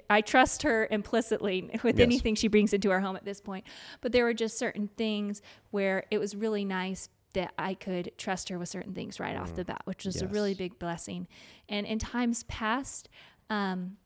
I trust her implicitly with Yes. anything she brings into our home at this point. But there were just certain things where it was really nice that I could trust her with certain things right off the bat, which was a really big blessing. And in times past, um,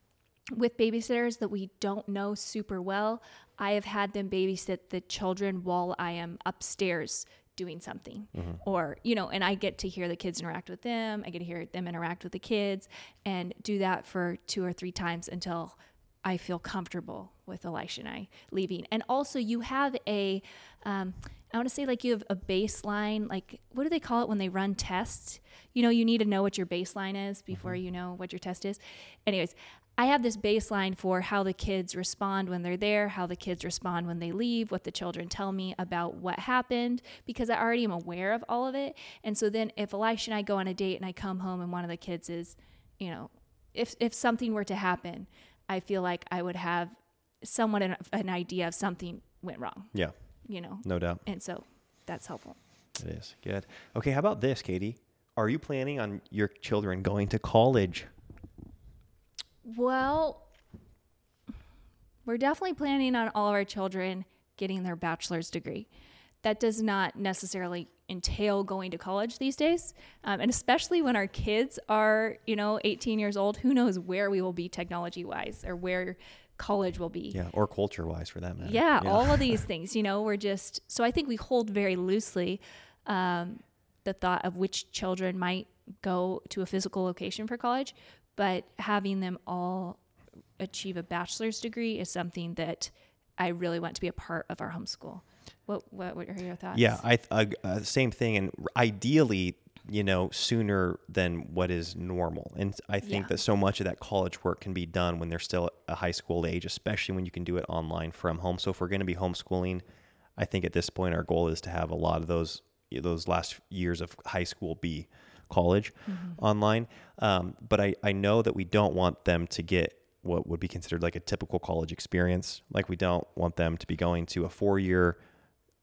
with babysitters that we don't know super well, I have had them babysit the children while I am upstairs doing something. Or, you know, and I get to hear the kids interact with them. I get to hear them interact with the kids and do that for two or three times until I feel comfortable with Elisha and I leaving. And also, you have a, um, I want to say like you have a baseline, like what do they call it when they run tests? You know, you need to know what your baseline is before you know what your test is. Anyways, I have this baseline for how the kids respond when they're there, how the kids respond when they leave, what the children tell me about what happened, because I already am aware of all of it. And so then if Elisha and I go on a date and I come home and one of the kids is, you know, if if something were to happen, I feel like I would have somewhat an, an idea of something went wrong, yeah, you know. no doubt. And so that's helpful. It is good. Okay, how about this, Katie? Are you planning on your children going to college? Well, we're definitely planning on all of our children getting their bachelor's degree. That does not necessarily entail going to college these days. Um, and especially when our kids are, you know, 18 years old, who knows where we will be technology wise or where college will be. Yeah, or culture wise for that matter. Yeah, all of these things, you know, we're just so I think we hold very loosely um, the thought of which children might go to a physical location for college, but having them all achieve a bachelor's degree is something that I really want to be a part of our homeschool. What what, what are your thoughts? Yeah, I uh, uh, same thing, and ideally, you know, sooner than what is normal. And I think Yeah. that so much of that college work can be done when they're still a high school age, especially when you can do it online from home. So if we're going to be homeschooling, I think at this point our goal is to have a lot of those those last years of high school be college online. Um, but I, I know that we don't want them to get what would be considered like a typical college experience. Like we don't want them to be going to a four year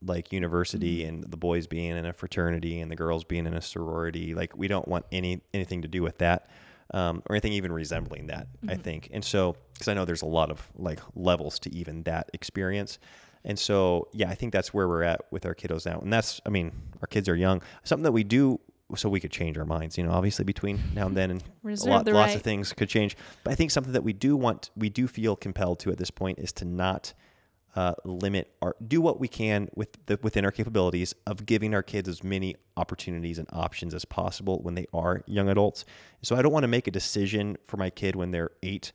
like university and the boys being in a fraternity and the girls being in a sorority. Like we don't want any anything to do with that. Um, or anything even resembling that, I think. And so, because I know there's a lot of like levels to even that experience. And so, yeah, I think that's where we're at with our kiddos now. And that's, I mean, our kids are young. Something that we do so we could change our minds, you know, obviously between now and then and lot, the lots right. of things could change. But I think something that we do want, we do feel compelled to at this point is to not uh, limit our, do what we can with the, within our capabilities of giving our kids as many opportunities and options as possible when they are young adults. So I don't want to make a decision for my kid when they're eight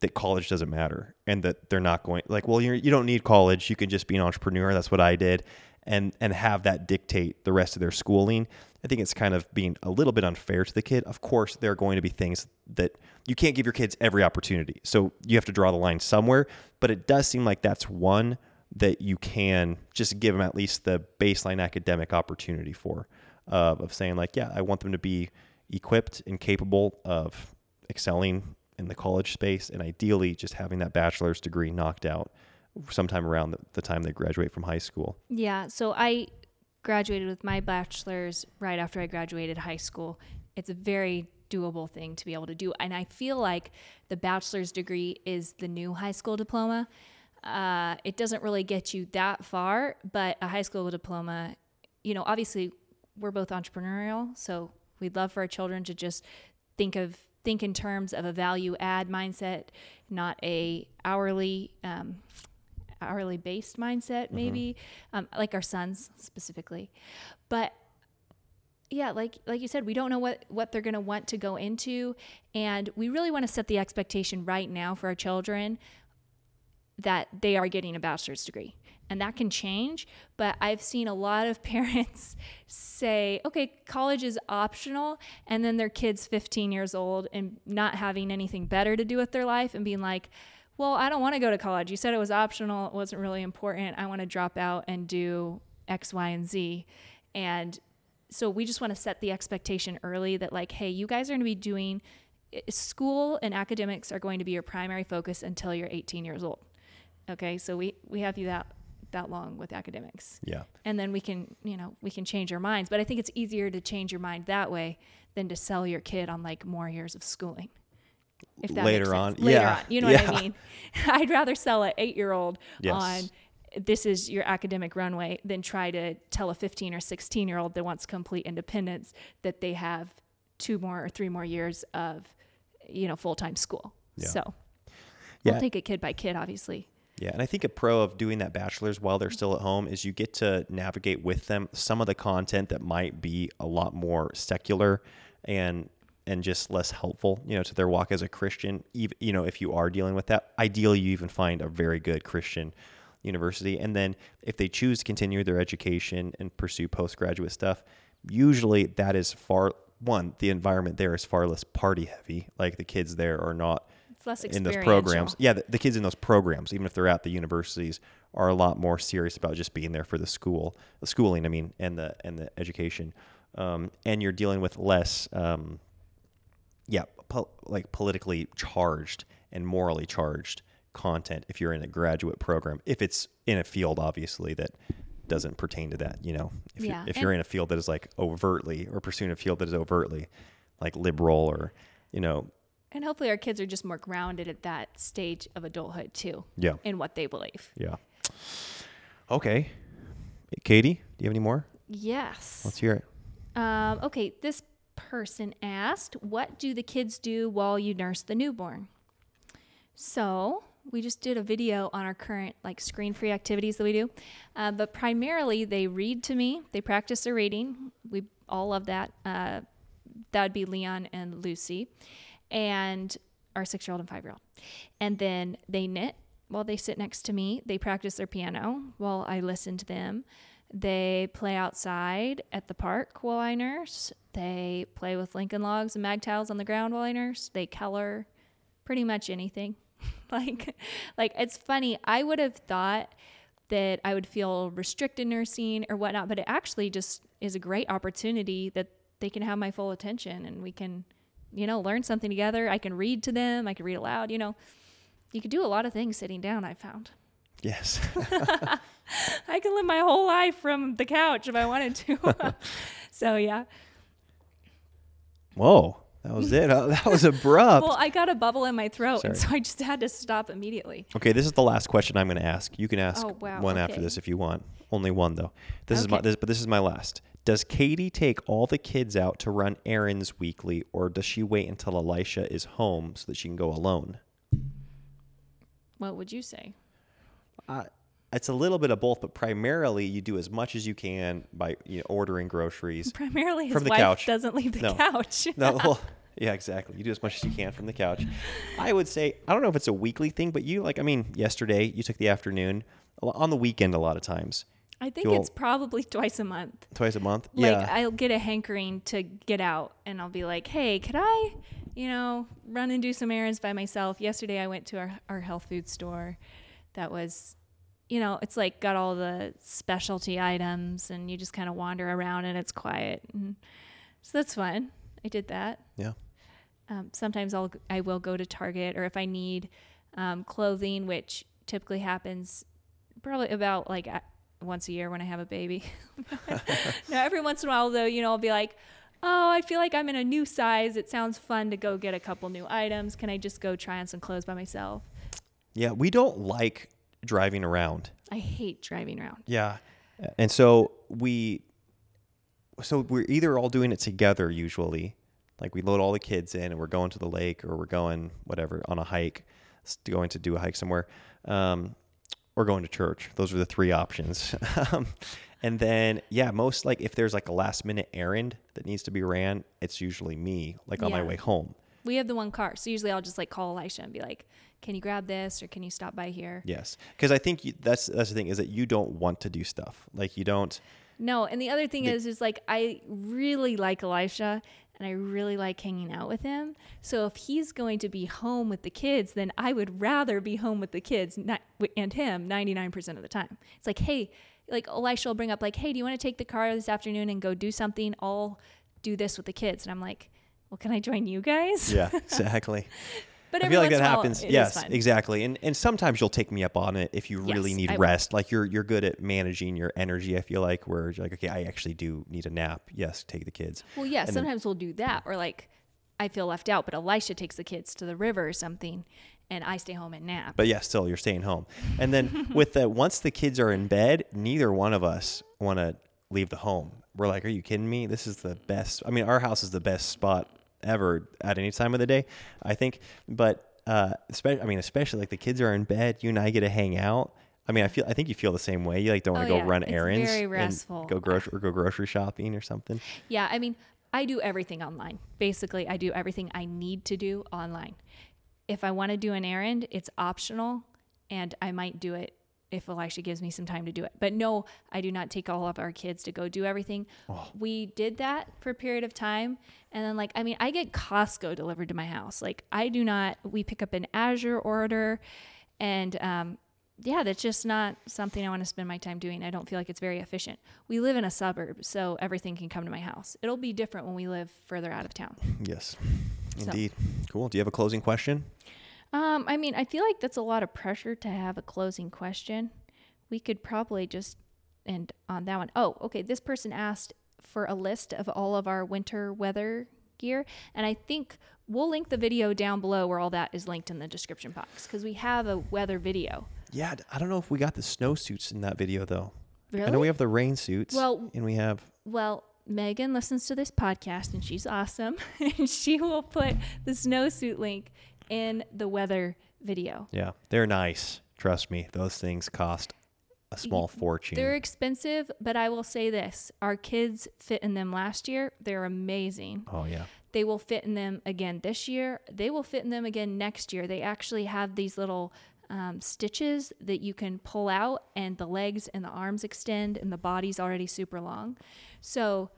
that college doesn't matter and that they're not going like well you're, you don't need college you can just be an entrepreneur that's what i did and and have that dictate the rest of their schooling i think it's kind of being a little bit unfair to the kid of course there are going to be things that you can't give your kids every opportunity so you have to draw the line somewhere but it does seem like that's one that you can just give them at least the baseline academic opportunity for uh, of saying like yeah i want them to be equipped and capable of excelling in the college space and ideally just having that bachelor's degree knocked out sometime around the, the time they graduate from high school. Yeah. So I graduated with my bachelor's right after I graduated high school. It's a very doable thing to be able to do. And I feel like the bachelor's degree is the new high school diploma. Uh, it doesn't really get you that far, but a high school diploma, you know, obviously we're both entrepreneurial. So we'd love for our children to just think of think in terms of a value add mindset, not a hourly um, hourly based mindset, maybe um, like our sons specifically. But yeah, like like you said, we don't know what what they're going to want to go into, and we really want to set the expectation right now for our children that they are getting a bachelor's degree. And that can change, but I've seen a lot of parents say, okay, college is optional, and then their kid's 15 years old and not having anything better to do with their life and being like, well, I don't want to go to college. You said it was optional, it wasn't really important. I want to drop out and do X, Y, and Z. And so we just want to set the expectation early that, like, hey, you guys are going to be doing eh, school and academics are going to be your primary focus until you're 18 years old. Okay, so we we have you that that long with academics. Yeah. And then we can, you know, we can change our minds. But I think it's easier to change your mind that way than to sell your kid on like more years of schooling. If that Later on. Later yeah, on. You know what. I mean? I'd rather sell an eight year old Yes. on this is your academic runway than try to tell a 15 or 16 year old that wants complete independence that they have two more or three more years of, you know, full time school. Yeah. So Yeah. we'll take it kid by kid, obviously. Yeah, and I think a pro of doing that bachelor's while they're still at home is you get to navigate with them some of the content that might be a lot more secular and and just less helpful, you know, to their walk as a Christian. Even you know, if you are dealing with that, ideally you even find a very good Christian university. And then if they choose to continue their education and pursue postgraduate stuff, usually that is far one, the environment there is far less party heavy. Like the kids there are not It's less in those programs. Yeah, the, the kids in those programs, even if they're at the universities, are a lot more serious about just being there for the school, the schooling. I mean, and the and the education. Um, and you're dealing with less, um, yeah, po- like politically charged and morally charged content if you're in a graduate program. If it's in a field, obviously that doesn't pertain to that. You know, if Yeah, you're, if and- you're in a field that is like overtly or pursuing a field that is overtly like liberal or you know And hopefully our kids are just more grounded at that stage of adulthood too. Yeah. In what they believe. Yeah. Okay. Katie, do you have any more? Yes. Let's hear it. Um, okay, this person asked, What do the kids do while you nurse the newborn? So we just did a video on our current like screen free activities that we do. Uh, but primarily they read to me, they practice their reading. We all love that. Uh, that would be Leon and Lucy, and our six year old and five year old. And then they knit while they sit next to me. They practice their piano while I listen to them. They play outside at the park while I nurse. They play with Lincoln logs and mag tiles on the ground while I nurse. They color pretty much anything. like like it's funny. I would have thought that I would feel restricted nursing or whatnot, but it actually just is a great opportunity that they can have my full attention and we can, you know, learn something together. I can read to them, I can read aloud, you know. You could do a lot of things sitting down, I found. Yes. I can live my whole life from the couch if I wanted to. so yeah. Whoa. That was it. That was abrupt. Well, I got a bubble in my throat, and so I just had to stop immediately. okay, this is the last question I'm going to ask. You can ask Oh, wow, one after this if you want. Only one though. This is my this, but this is my last. Does Katie take all the kids out to run errands weekly or does she wait until Elisha is home so that she can go alone? What would you say? Uh, it's a little bit of both, but primarily you do as much as you can by you know, ordering groceries. Primarily, his From the wife couch. doesn't leave the No. couch. No, well, Yeah, exactly. You do as much as you can from the couch. I would say I don't know if it's a weekly thing, but you like I mean, yesterday you took the afternoon on the weekend a lot of times. I think You'll- it's probably twice a month. Twice a month. Like yeah. I'll get a hankering to get out and I'll be like, "Hey, could I, you know, run and do some errands by myself?" Yesterday I went to our our health food store that was you know, it's like got all the specialty items and you just kind of wander around and it's quiet. And so that's fun. I did that. yeah. Um, sometimes I'll I will go to Target or if I need um, clothing, which typically happens probably about like a- once a year when I have a baby. now every once in a while though, you know, I'll be like, oh, I feel like I'm in a new size. It sounds fun to go get a couple new items. Can I just go try on some clothes by myself? Yeah, we don't like driving around. I hate driving around. Yeah. And so we so we're either all doing it together usually. Like we load all the kids in and we're going to the lake or we're going whatever on a hike, going to do a hike somewhere. Um or going to church. Those are the three options. um, and then yeah, most like if there's like a last minute errand that needs to be ran, it's usually me like on my way home. We have the one car, so usually I'll just like call Elisha and be like, "Can you grab this or can you stop by here?" Yes. Cuz I think you, that's that's the thing is that you don't want to do stuff. Like you don't No, and the other thing is, is like I really like Elisha, and I really like hanging out with him. So if he's going to be home with the kids, then I would rather be home with the kids and him ninety nine percent of the time. It's like, hey, like Elisha will bring up like, hey, do you want to take the car this afternoon and go do something? I'll do this with the kids, and I'm like, well, can I join you guys? Yeah, exactly. But I feel like that in a while, happens. yes, exactly. And and sometimes you'll take me up on it if you really Yes, need I will. rest. Like you're you're good at managing your energy. I feel like where you're like, okay, I actually do need a nap. Yes, take the kids. Well, yeah, And then- sometimes we'll do that, or like I feel left out, but Elisha takes the kids to the river or something, and I stay home and nap. But yeah, still you're staying home. And then with the once the kids are in bed, neither one of us want to leave the home. We're like, are you kidding me? This is the best. I mean, our house is the best spot ever at any time of the day, I think. But uh, especially, I mean, especially like the kids are in bed, you and I get to hang out. I mean, I feel. I think you feel the same way. You like don't want Oh, to go yeah. run It's errands, very and restful. go grocery or go grocery shopping or something. Yeah, I mean, I do everything online. Basically, I do everything I need to do online. If I want to do an errand, it's optional, and I might do it if Elisha gives me some time to do it. But no, I do not take all of our kids to go do everything. We did that for a period of time. And then, like, I mean, I get Costco delivered to my house. Like, I do not, we pick up an Azure order. And, um, yeah, that's just not something I want to spend my time doing. I don't feel like it's very efficient. We live in a suburb, so everything can come to my house. It'll be different when we live further out of town. Yes, indeed. Cool. Do you have a closing question? Um, I mean, I feel like that's a lot of pressure to have a closing question. We could probably just end on that one. Oh, okay. This person asked for a list of all of our winter weather gear, and I think we'll link the video down below where all that is linked in the description box because we have a weather video. Yeah, I don't know if we got the snow suits in that video though. Really? I know we have the rain suits. Well- and we have Well, Megan listens to this podcast and she's awesome, and she will put the snowsuit link in the weather video. yeah, they're nice. Trust me, those things cost a small fortune. They're expensive, but I will say this our kids fit in them last year. They're amazing. oh yeah, They will fit in them again this year. They will fit in them again next year. They actually have these little um, stitches that you can pull out, and the legs and the arms extend, and the body's already super long. So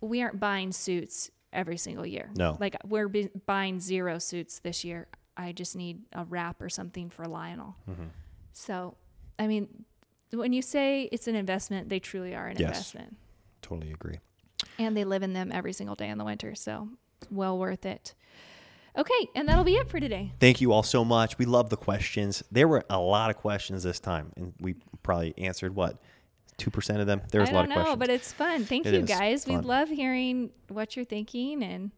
we aren't buying suits every single year. No. Like we're bu- buying zero suits this year. I just need a wrap or something for Lionel. Mm-hmm. So, I mean, when you say it's an investment, they truly are an Yes. investment. totally agree. And they live in them every single day in the winter. So, well worth it. Okay. And that'll be it for today. Thank you all so much. We love the questions. There were a lot of questions this time, and we probably answered what two percent of them. There was a lot don't of know, questions. but it's fun. Thank It you guys. We love hearing what you're thinking and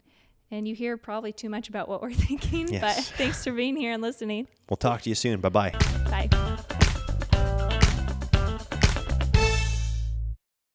and you hear probably too much about what we're thinking, but thanks for being here and listening. we'll talk to you soon. Bye bye. Bye.